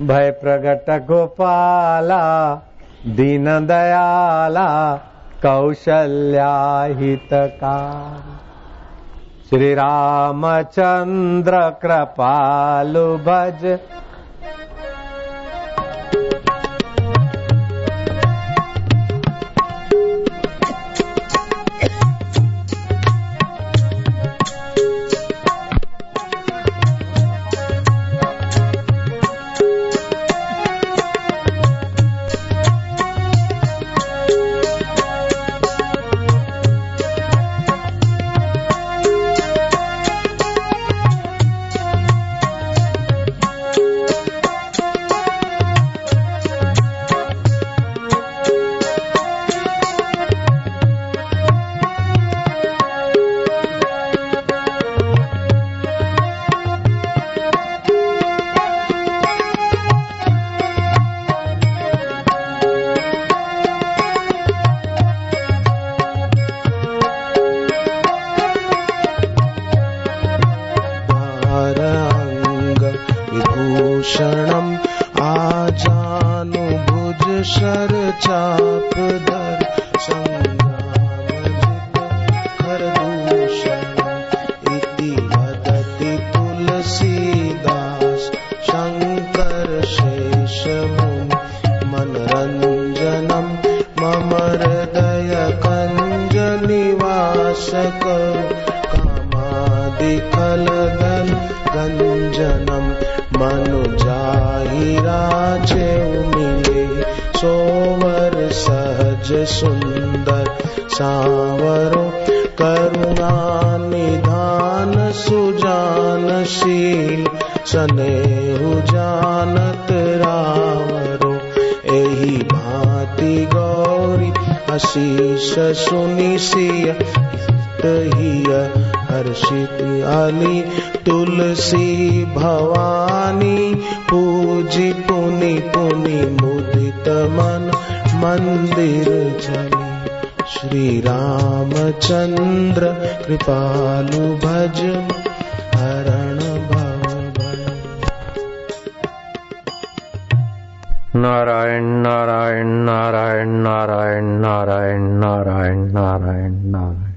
भय प्रगट गोपाला दीन दयाला कौशल्याहितका श्रीरामचन्द्र कृपालु भज। शरणम् आजानुभुज शरचापृद शङ्क्रामधिकूषण इति वदति तुलसीदास शङ्कर् शैष मनरञ्जनम् मम हृदय कञ्जनिवासक कमादिफल रामचंद्र कृपालु सहज सुंदर सावरो, करुणा निधान सुजान सुजानशील सनेहु जानत रावरो। एही भांति गौरी आशीष सुनि सिय हर्षित अली, तुलसी भवानी पूजी पुनि पुनि मुदित मन मंदिर चली श्री रामचंद्र कृपालु भज हरण नारायण नारायण नारायण नारायण नारायण नारायण नारायण नारायण